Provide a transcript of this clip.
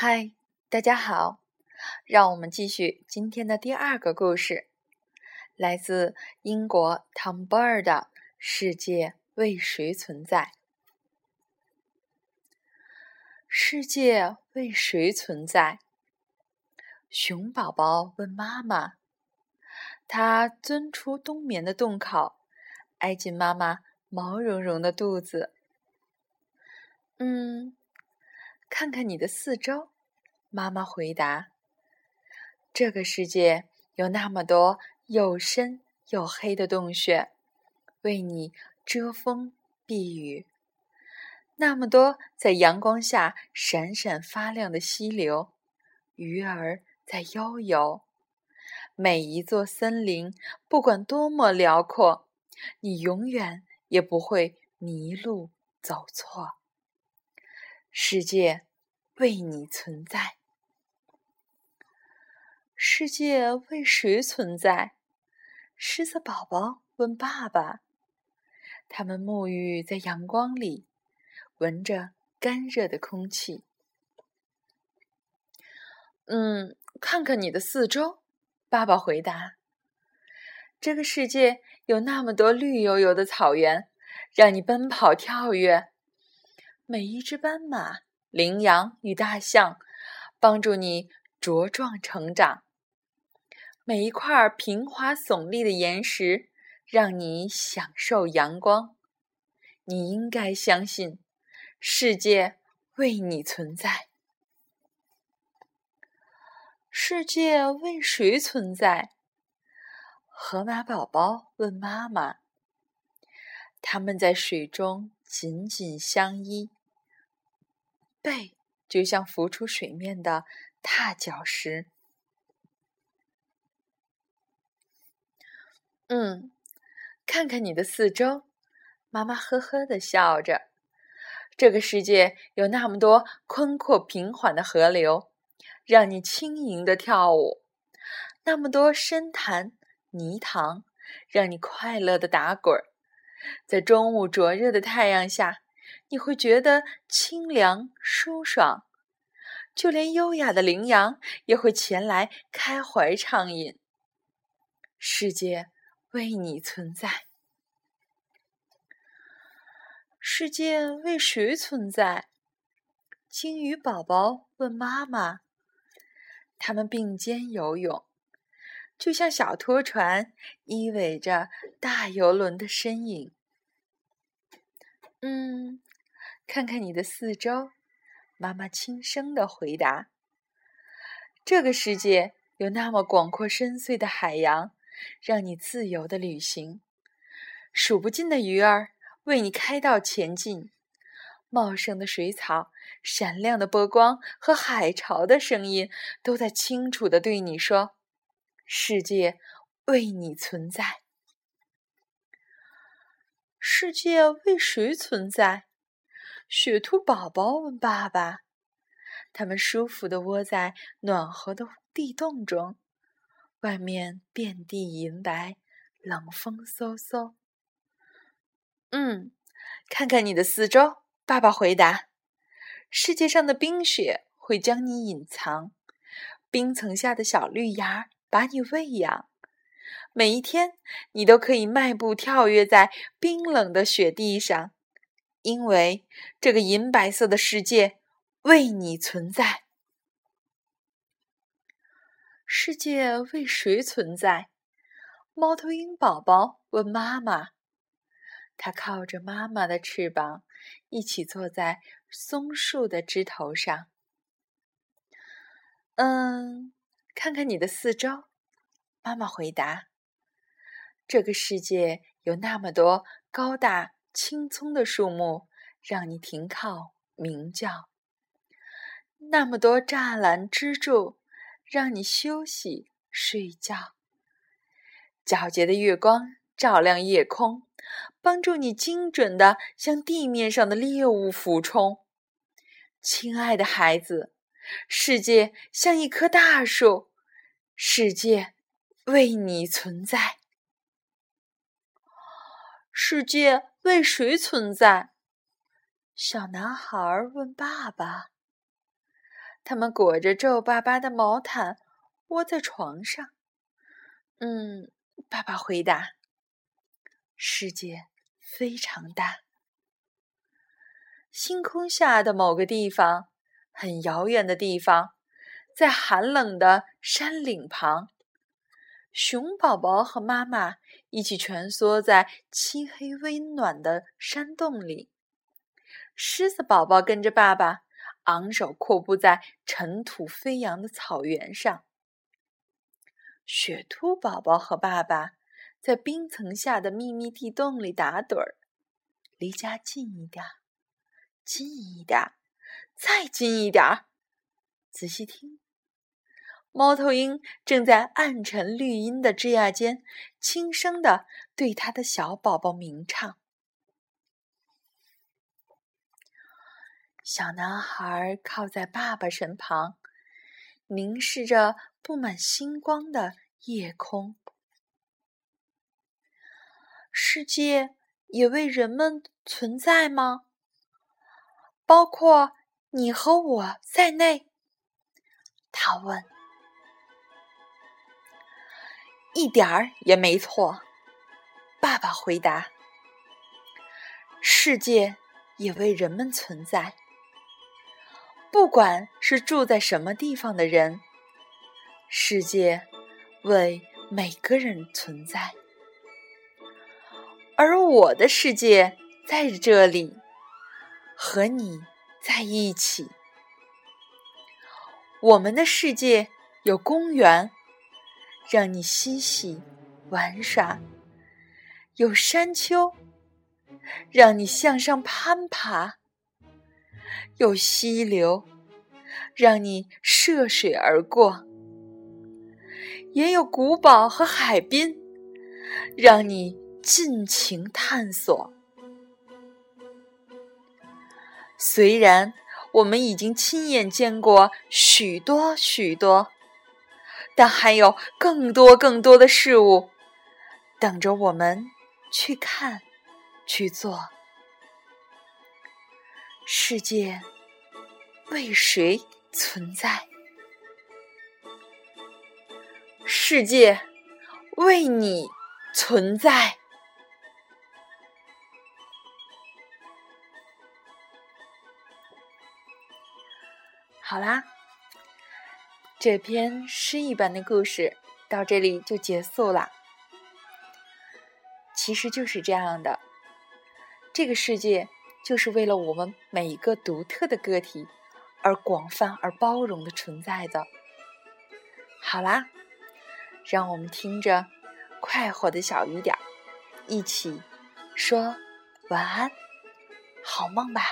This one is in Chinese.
嗨，大家好，让我们继续今天的第二个故事，来自英国汤博尔的《世界为谁存在》。世界为谁存在？熊宝宝问妈妈。他钻出冬眠的洞口，挨进妈妈毛茸茸的肚子。嗯。看看你的四周，妈妈回答：“这个世界有那么多又深又黑的洞穴，为你遮风避雨；那么多在阳光下闪闪发亮的溪流，鱼儿在悠游。每一座森林，不管多么辽阔，你永远也不会迷路走错。”世界为你存在，世界为谁存在？狮子宝宝问爸爸。他们沐浴在阳光里，闻着干热的空气。嗯，看看你的四周，爸爸回答。这个世界有那么多绿油油的草原，让你奔跑跳跃。每一只斑马、羚羊与大象，帮助你茁壮成长；每一块平滑耸立的岩石，让你享受阳光。你应该相信，世界为你存在。世界为谁存在？河马宝宝问妈妈。他们在水中紧紧相依。背就像浮出水面的踏脚石。嗯，看看你的四周，妈妈呵呵的笑着。这个世界有那么多宽阔平缓的河流，让你轻盈的跳舞；那么多深潭、泥塘，让你快乐的打滚儿。在中午灼热的太阳下。你会觉得清凉舒爽，就连优雅的羚羊也会前来开怀畅饮。世界为你存在，世界为谁存在？鲸鱼宝宝问妈妈。他们并肩游泳，就像小拖船依偎着大游轮的身影。嗯。看看你的四周，妈妈轻声的回答：“这个世界有那么广阔深邃的海洋，让你自由的旅行。数不尽的鱼儿为你开道前进，茂盛的水草、闪亮的波光和海潮的声音，都在清楚的对你说：世界为你存在。世界为谁存在？”雪兔宝宝问爸爸：“他们舒服地窝在暖和的地洞中，外面遍地银白，冷风嗖嗖。”“嗯，看看你的四周。”爸爸回答。“世界上的冰雪会将你隐藏，冰层下的小绿芽把你喂养。每一天，你都可以迈步跳跃在冰冷的雪地上。”因为这个银白色的世界为你存在。世界为谁存在？猫头鹰宝宝问妈妈。它靠着妈妈的翅膀，一起坐在松树的枝头上。嗯，看看你的四周，妈妈回答。这个世界有那么多高大。青葱的树木让你停靠鸣叫，那么多栅栏支柱让你休息睡觉。皎洁的月光照亮夜空，帮助你精准的向地面上的猎物俯冲。亲爱的孩子，世界像一棵大树，世界为你存在。世界。为谁存在？小男孩问爸爸。他们裹着皱巴巴的毛毯，窝在床上。嗯，爸爸回答：“世界非常大。星空下的某个地方，很遥远的地方，在寒冷的山岭旁，熊宝宝和妈妈一起蜷缩在漆黑温暖的山洞里。狮子宝宝跟着爸爸。”昂首阔步在尘土飞扬的草原上，雪兔宝宝和爸爸在冰层下的秘密地洞里打盹儿，离家近一点，近一点，再近一点儿。仔细听，猫头鹰正在暗沉绿荫的枝桠间轻声的对他的小宝宝鸣唱。小男孩靠在爸爸身旁，凝视着布满星光的夜空。世界也为人们存在吗？包括你和我在内？他问。一点儿也没错，爸爸回答。世界也为人们存在。不管是住在什么地方的人，世界为每个人存在，而我的世界在这里，和你在一起。我们的世界有公园，让你嬉戏玩耍；有山丘，让你向上攀爬。有溪流，让你涉水而过；也有古堡和海滨，让你尽情探索。虽然我们已经亲眼见过许多许多，但还有更多更多的事物等着我们去看、去做。世界为谁存在？世界为你存在。好啦，这篇诗一般的故事到这里就结束了。其实就是这样的，这个世界。就是为了我们每一个独特的个体而广泛而包容的存在的。好啦，让我们听着快活的小雨点儿，一起说晚安，好梦吧。